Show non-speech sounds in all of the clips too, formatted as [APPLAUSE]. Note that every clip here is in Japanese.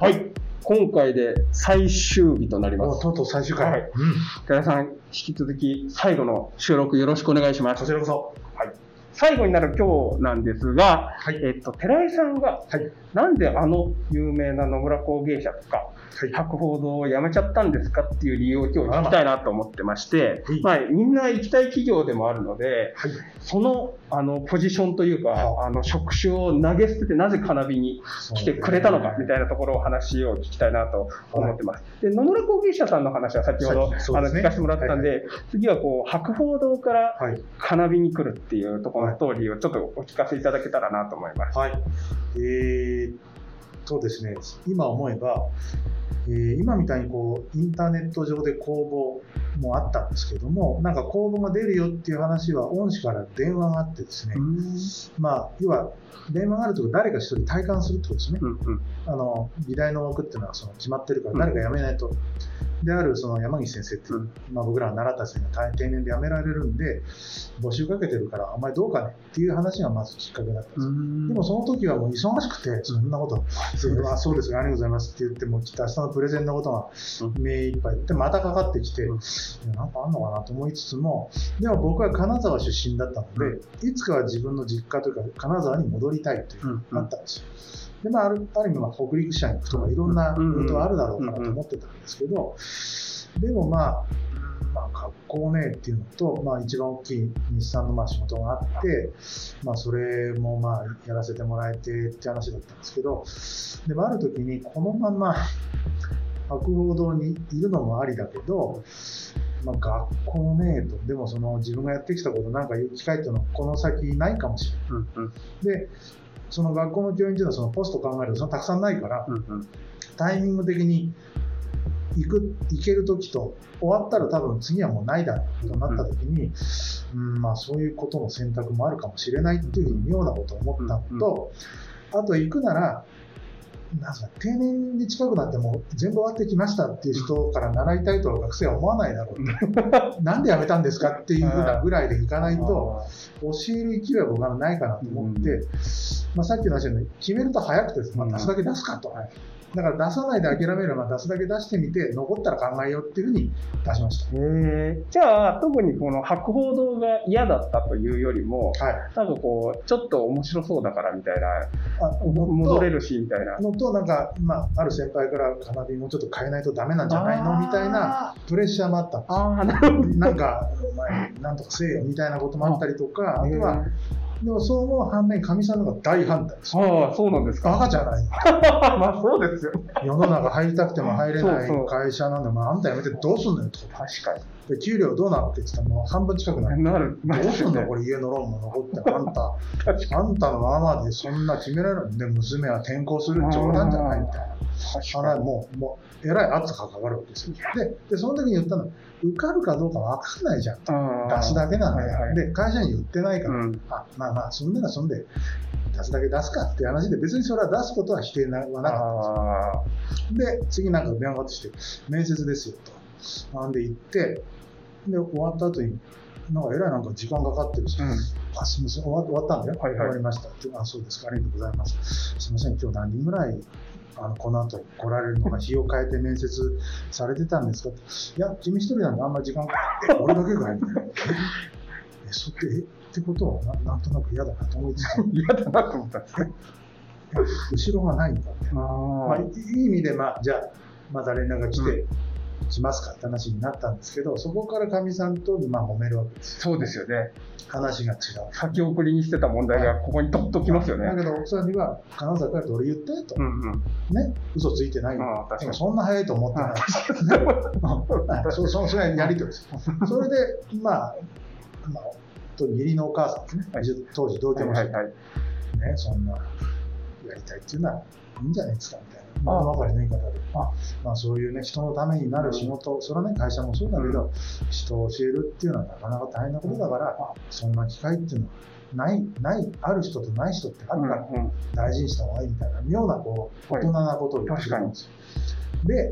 はい。今回で最終日となります。とうとう最終回。はいうん。寺井さん、引き続き最後の収録よろしくお願いします。こちらこそ。最後になる今日なんですが、はいえっと、寺井さんが、はい。なんであの有名な野村工芸社とか、はい。博報堂を辞めちゃったんですかっていう理由を今日聞きたいなと思ってましてはい、まあ、みんな行きたい企業でもあるので、はい。そのあのポジションというか、はあの職種を投げ捨ててなぜカナビに来てくれたのかみたいなところを話を聞きたいなと思ってます。で野村工芸社さんの話は先ほど、あの聞かせてもらったんで、次はこう博報堂からはい。カナビに来るっていうところのストーリーをちょっとお聞かせいただけたらなと思います。はい。えーっとですね、今思えば、えー今みたいにこう、インターネット上で公募もあったんですけども、なんか公募が出るよっていう話は、恩師から電話があってですね、まあ、要は、電話があると誰か一人体感するってことですね。うんうんあの美大の枠っていうのはその決まってるから誰か辞めないと、であるその山岸先生っていう、うんまあ、僕らが習った先生が定年で辞められるんで募集かけてるからあんまりどうかねっていう話がまずきっかけだったんです、でもその時はもう忙しくてそんなこと、それはそうですありがとうございますって言ってもきっと明日のプレゼンのことが目いっぱいでまたかかってきて、うん。なんかあんのかなと思いつつもでも僕は金沢出身だったので、いつかは自分の実家というか金沢に戻りたいといううんあったんですよ。でまあ、あるある意味、まあ北陸社に行くとか、いろんなルートはあるだろうかなと思ってたんですけど、でもまあ、まあ、学校ねっていうのと、まあ、一番大きい日産のまあ仕事があって、まあ、それもまあやらせてもらえてって話だったんですけど、でもある時に、このまま博報堂にいるのもありだけど、まあ、学校ねと、でもその自分がやってきたことなんか言う機会っていうのはこの先ないかもしれない。うんうん。で、その学校の教員っていうのはそのポスト考えるとそのたくさんないから、うんうん。タイミング的に行く行ける時と終わったら多分次はもうないだろうとなった時に、うん。まあ、そういうことの選択もあるかもしれないっていうふうに妙なことを思ったのと、あと行くならなんすか定年に近くなってもう全部終わってきましたっていう人から習いたいとは学生は思わないだろう。と [LAUGHS] なんで辞めたんですかっていうふうなぐらいで行かないと教える勢いは僕はないかなと思って、まあ、さっきの話の決めると早くてです、まあ、出すだけ出すかと、だから出さないで諦めれば出すだけ出してみて残ったら考えようっていうふうに出しましへえじゃあ特にこの博報堂が嫌だったというよりもた。はい。なんかこうちょっと面白そうだからみたいなあ戻れるしみたいな。のと、なんか、まあ、ある先輩から、カナビもちょっと変えないとダメなんじゃないのみたいなプレッシャーもあった。んですああなるほど。なんか、お前、なんとかせえよみたいなこともあったりとか、あとは、でもそう思う反面、かみさんの方が大反対です。よ。ああそうなんですか。バカじゃない。の [LAUGHS] まあそうですよ世の中入りたくても入れない会社なんだ、まあ、あんた辞めてどうすんのよ。とか、確かで給料どうなのって言ってたら、もう半分近くなる。になるどうすんのねこれ家のローンも残って、あんた、[LAUGHS] あんたのままでそんな決められるんで、娘は転校する冗談じゃないみたいな。あらもう、もう、えらい圧がかかるわけですよ。で、でその時に言ったのは、受かるかどうか分かんないじゃん。出すだけなんだよ。はいはいで、会社に言ってないから、うんあまあまあ、そんならそんで、出すだけ出すかって話で、別にそれは出すことは否定はなかあったんですよ。で、次なんか電話がかかってきて、面接ですよと。なんで行って、で、終わった後に、なんかえらいなんか時間かかってるし、あうんあ、すみません、終わ終わったんだよ。はいはい終わりましたって。あ、そうですか、ありがとうございます。すみません、今日何人ぐらい、あの、この後来られるのか、日を変えて面接されてたんですか？って。いや、君一人なんであんまり時間かかって、俺だけがいみたいな。[LAUGHS] え、えそって、え、ってことはな、なんとなく嫌だなと思いつつ、[LAUGHS] 嫌だなと思ったんですね後ろがないんだって。まあ、あいいい意味で、まあ、じゃあ、また連絡が来て、来ますかって話になったんですけど、そこからかみさんと、まあ、揉めるわけです。そうですよね。話が違う。先送りにしてた問題がここにとっときますよね。だけど、奥さんには、金沢帰ると俺言ったよと。うんうん。ね、嘘ついてない。よ。でもそんな早いと思ってない。うん [LAUGHS] そうそうそれはやりとりです。それで、まあ、まあ、と義理のお母さんですね、当時同居もして、はいはいはい。ね、そんなやりたいっていうのはいいんじゃないですかみたいな、物分かりの言い方で、あまあ、そういうね、人のためになる仕事、それはね、会社もそうだけど、人を教えるっていうのはなかなか大変なことだから、そんな機会っていうのはない、ない、ある人とない人ってあるから、うんうん。大事にした方がいいみたいな、妙なこう、はい。大人なことを言ってくるんですよ。で、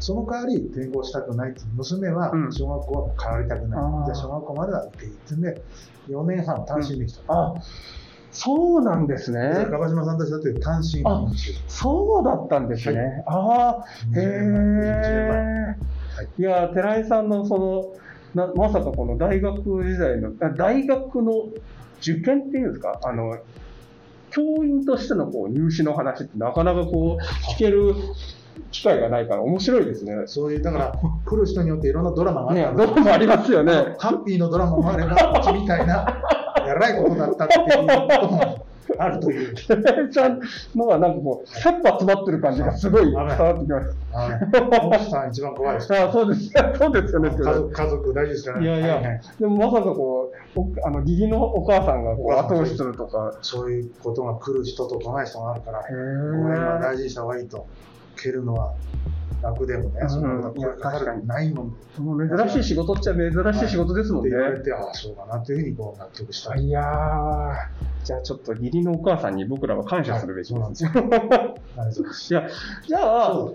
その代わり転校したくないって娘はうん。小学校は変わりたくない、あー。じゃあ小学校までは受け入れってんで4年半単身できた、あそうなんですね。中島さんたちだって単身赴任中そうだったんですね。ああ、へ20年前え。いや、寺井さんのその、なまさかこの大学時代の、あ大学の受験っていうんですか、あの、教員としてのこう入試の話ってなかなかこう聞ける機会がないから面白いですね。そういうだから来る人によっていろんなドラマがあっねた、のどうもありますよね。ハッピーのドラマもあれば [LAUGHS] みたいなやらいことだったっていうこともあるという。寺井さんのはなんかこう、切羽詰まってる感じがすごい伝わってきます。はさん一番怖いです。あ [LAUGHS] あ、そうです。そうですよね。家族家族大事ですからいやいや、でもまさかこう、おあの、義理のお母さんがこう後押しするとか。そういうことが来る人と来ない人があるからへご縁はー大事にした方がいいと蹴るのは楽でもね、そんなことかかるないもんもう珍しい仕事っちゃ珍しい仕事ですもんねって。言われて、ああ、そうかなというふうにこう納得したい。いやー、じゃあちょっと義理のお母さんに僕らは感謝するべきはいです。ありがとうござい。いや、じゃあ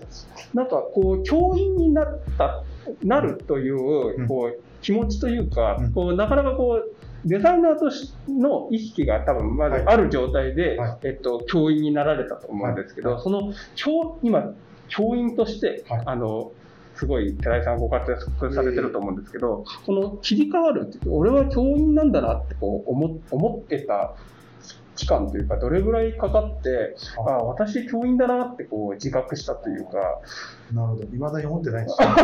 なんかこう、教員になった、なるという、うんこう、気持ちというか、うんこう、なかなかこう、デザイナーとしの意識が多分まずはいある状態で、はい。えっと、教員になられたと思うんですけど、はい。その教、今、教員として、はい。あの、すごい寺井さんご活躍されてると思うんですけど、この切り替わるって俺は教員なんだなってこう思思ってた期間というか、どれぐらいかかって、ああ、私教員だなってこう自覚したというか、なるほど。いまだに思ってないんですよ。[LAUGHS]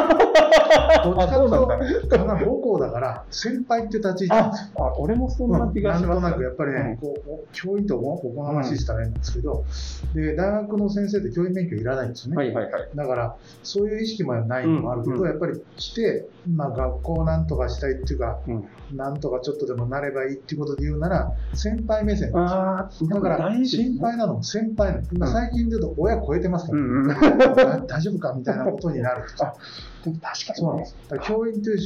どっちかというと、母校だから、先輩って立ち位置なんあですよ。あ、俺もそんな気がします。なんとなくやっぱりね、こうお教員とおこがましいしたらいいんですけど、で大学の先生って教員免許いらないんですよね。はいはいはい。だから、そういう意識もないのもあるけど、やっぱり来て、まあ、学校をなんとかしたいっていうか、うん、なんとかちょっとでもなればいいっていうことで言うなら、先輩目線なんですよああ、だから、心配なのも先輩なの。今、最近で言うと、親超えてますから、[LAUGHS] 大丈夫かみたいなことになる。あでも確かにねそうなんです。教員という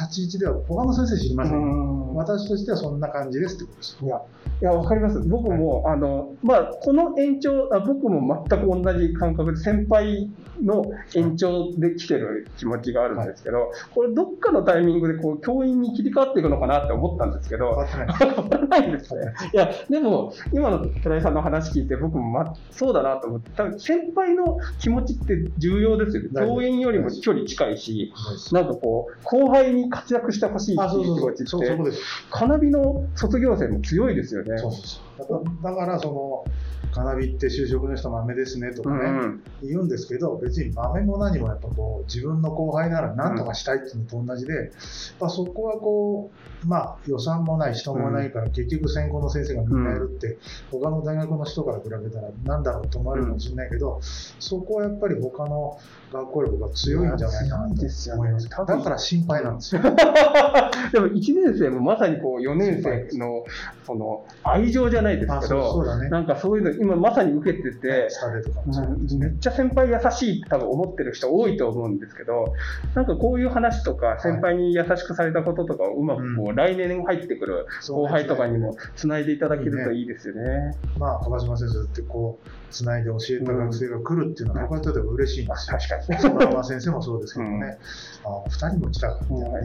立ち位置では、他の先生知りません。うん私としてはそんな感じですってことです。いや、いや、わかります。僕も、あの、まあ、この延長、あ僕も全く同じ感覚で、先輩の延長で来てる気持ちがあるんですけど、これ、どっかのタイミングで、こう、教員に切り替わっていくのかなって思ったんですけど、変わらないですね。いや、でも、今の寺井さんの話聞いて、僕も、ま、そうだなと思って、多分先輩の気持ちって重要ですよね。教員よりも距離近いし、なんかこう、後輩に活躍してほしいってあ、いう。気持ちって。カナビの卒業生も強いですよね。そうそうそう。だから、だからその、カナビって就職の人豆ですねとかね、うんうん言うんですけど、別に豆も何もやっぱこう、自分の後輩なら何とかしたいっていうのと同じで、まあ、そこはこう、まあ予算もない、人もないから、結局専攻の先生がみんなやるって、他の大学の人から比べたらなんだろうと思われるかもしれないけど、そこはやっぱり他の学校力が強いんじゃないかなと思います。だから心配なんですよ。[LAUGHS] でも1年生もまさにこう4年生のその愛情じゃないですけど。なんかそういうの今まさに受けてて。めっちゃ先輩優しいって多分思ってる人多いと思うんですけど、なんかこういう話とか、先輩に優しくされたこととかをうまくこう、来年入ってくる後輩とかにもつないでいただけるといいですよね。まあ、川島先生ってこう、つないで教えた学生が来るっていうのは、僕にとっては嬉しいんですよ。確かに。その山先生もそうですけどね、あ二人も来た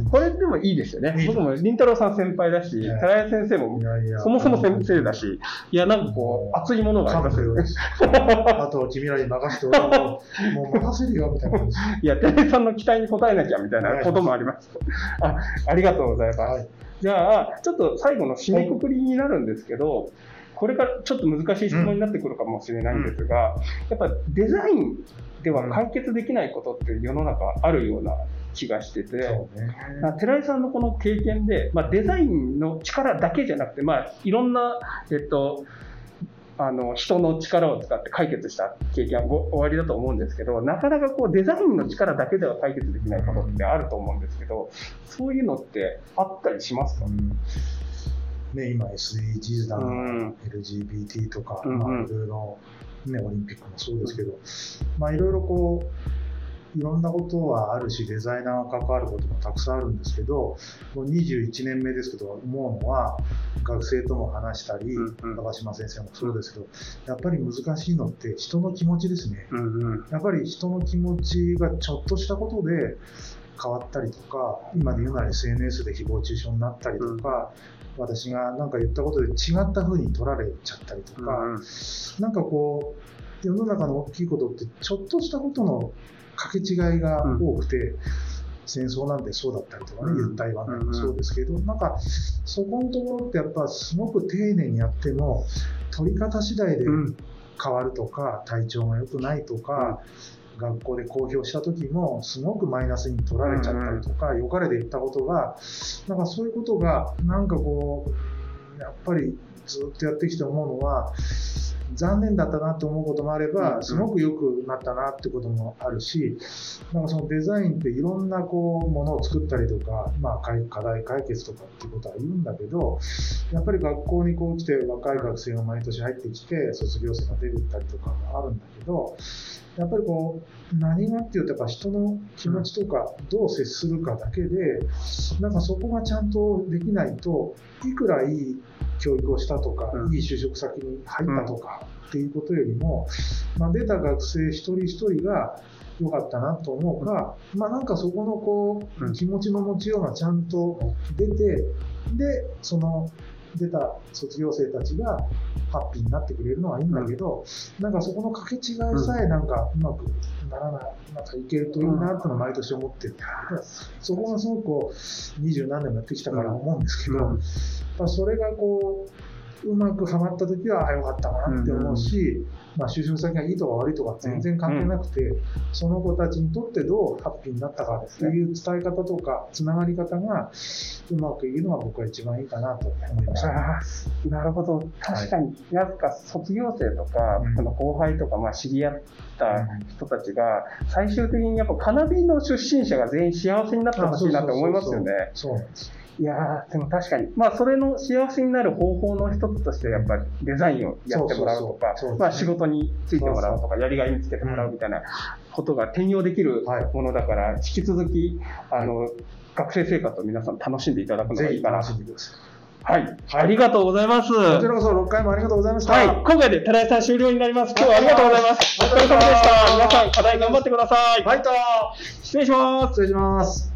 これでもいいですよね。僕も林太郎さん先輩だし、寺井先生もそもそも先生だし、いや、なんかこう、熱いものがありますよね。あとは君らに任せておくと、[LAUGHS] もう任せるよみたいな。いや、寺井さんの期待に応えなきゃみたいなこともあります。あ、ありがとうございます。はい。じゃあ、ちょっと最後の締めくくりになるんですけど、これからちょっと難しい質問になってくるかもしれないんですが、やっぱデザインでは解決できないことって世の中あるような気がしてて、寺井さんのこの経験で、まあ、デザインの力だけじゃなくて、まあ、いろんな、えっと、あの人の力を使って解決した経験はご終わりだと思うんですけど、なかなかこうデザインの力だけでは解決できないことってあると思うんですけど、そういうのってあったりしますか、うんね、今 SDGs だの、うん。LGBT とか、まあ、いろいろ、ね、オリンピックもそうですけど、まあ、いろいろこう、いろんなことはあるし、デザイナーが関わることもたくさんあるんですけど、もう21年目ですけど、思うのは、学生とも話したり、うんうん。高島先生もそうですけど、やっぱり難しいのって人の気持ちですね。うんうん。やっぱり人の気持ちがちょっとしたことで変わったりとか、今で言うなら SNS で誹謗中傷になったりとか、私が何か言ったことで違った風に取られちゃったりとか、うんなんかこう世の中の大きいことってちょっとしたことの掛け違いが多くて、戦争なんてそうだったりとかね、うん。言った言わないもそうですけど、なんかそこのところってやっぱすごく丁寧にやっても取り方次第でうん。変わるとか、体調が良くないとか、学校で公表した時もすごくマイナスに取られちゃったりとか、良かれで言ったことがなんかそういうことがなんかこうやっぱりずっとやってきて思うのは残念だったなと思うこともあれうんばすごく良くなったなってこともあるしなんかそのデザインっていろんなこうものを作ったりとか、まあ、課題解決とかっていうことは言うんだけどやっぱり学校にこう来て若い学生が毎年入ってきて卒業生が出てったりとかもあるんだけどやっぱりこう何がっていうとやっぱ人の気持ちとかどう接するかだけでなんかそこがちゃんとできないといくらいい教育をしたとか、うん。いい就職先に入ったとかっていうことよりも、まあ、出た学生一人一人が良かったなと思うか、まあ、なんかそこのこうん。う気持ちの持ちようがちゃんと出て、でその出た卒業生たちがハッピーになってくれるのはいいんだけど、なんかそこの掛け違いさえなんかうまくならない、なんかいけるといいなってのは毎年思ってる。ん。だけど、そこがすごくこう二十何年もやってきたから思うんですけど、うん。まあ、それがこう、うまくはまった時は、あ、よかったかなって思うし、まあ、就職先がいいとか悪いとか全然関係なくて、その子たちにとってどうハッピーになったかっていう伝え方とか、つながり方がうまくいくのが僕は一番いいかなと思いました。[LAUGHS] なるほど、確かに、なんか卒業生とか、うん。この後輩とか、まあ、知り合った人たちが、最終的にやっぱ、カナビの出身者が全員幸せになってほしいなって思いますよね。そうなんです。いやー、でも確かに、まあ、それの幸せになる方法の一つとして、やっぱりデザインをやってもらうとかまあ、仕事についてもらうとか、やりがい見つけてもらうみたいなことが転用できるはいものだから、引き続き、あの、学生生活を皆さん楽しんでいただくのがいいかなと。はい、ありがとうございます。こちらこそ6回もありがとうございました。はい、今回で寺井さん終了になります。今日はありがとうございます。お疲れ様でした。皆さん課題頑張ってください。ファイト失礼します。失礼します。